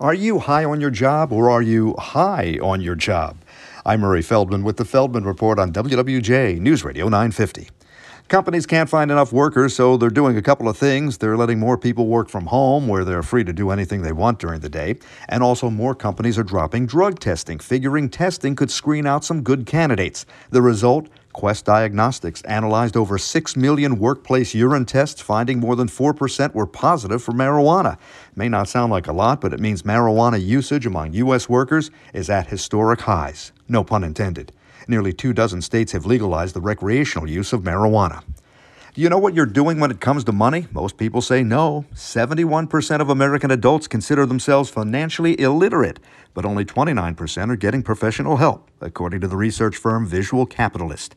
Are you high on your job or are you high on your job? I'm Murray Feldman with the Feldman Report on WWJ News Radio 950. Companies can't find enough workers, so they're doing a couple of things. They're letting more people work from home where they're free to do anything they want during the day. And also, more companies are dropping drug testing, figuring testing could screen out some good candidates. The result? Quest Diagnostics analyzed over 6 million workplace urine tests, finding more than 4% were positive for marijuana. May not sound like a lot, but it means marijuana usage among U.S. workers is at historic highs. No pun intended. Nearly two dozen states have legalized the recreational use of marijuana. Do you know what you're doing when it comes to money? Most people say no. 71% of American adults consider themselves financially illiterate, but only 29% are getting professional help, according to the research firm Visual Capitalist.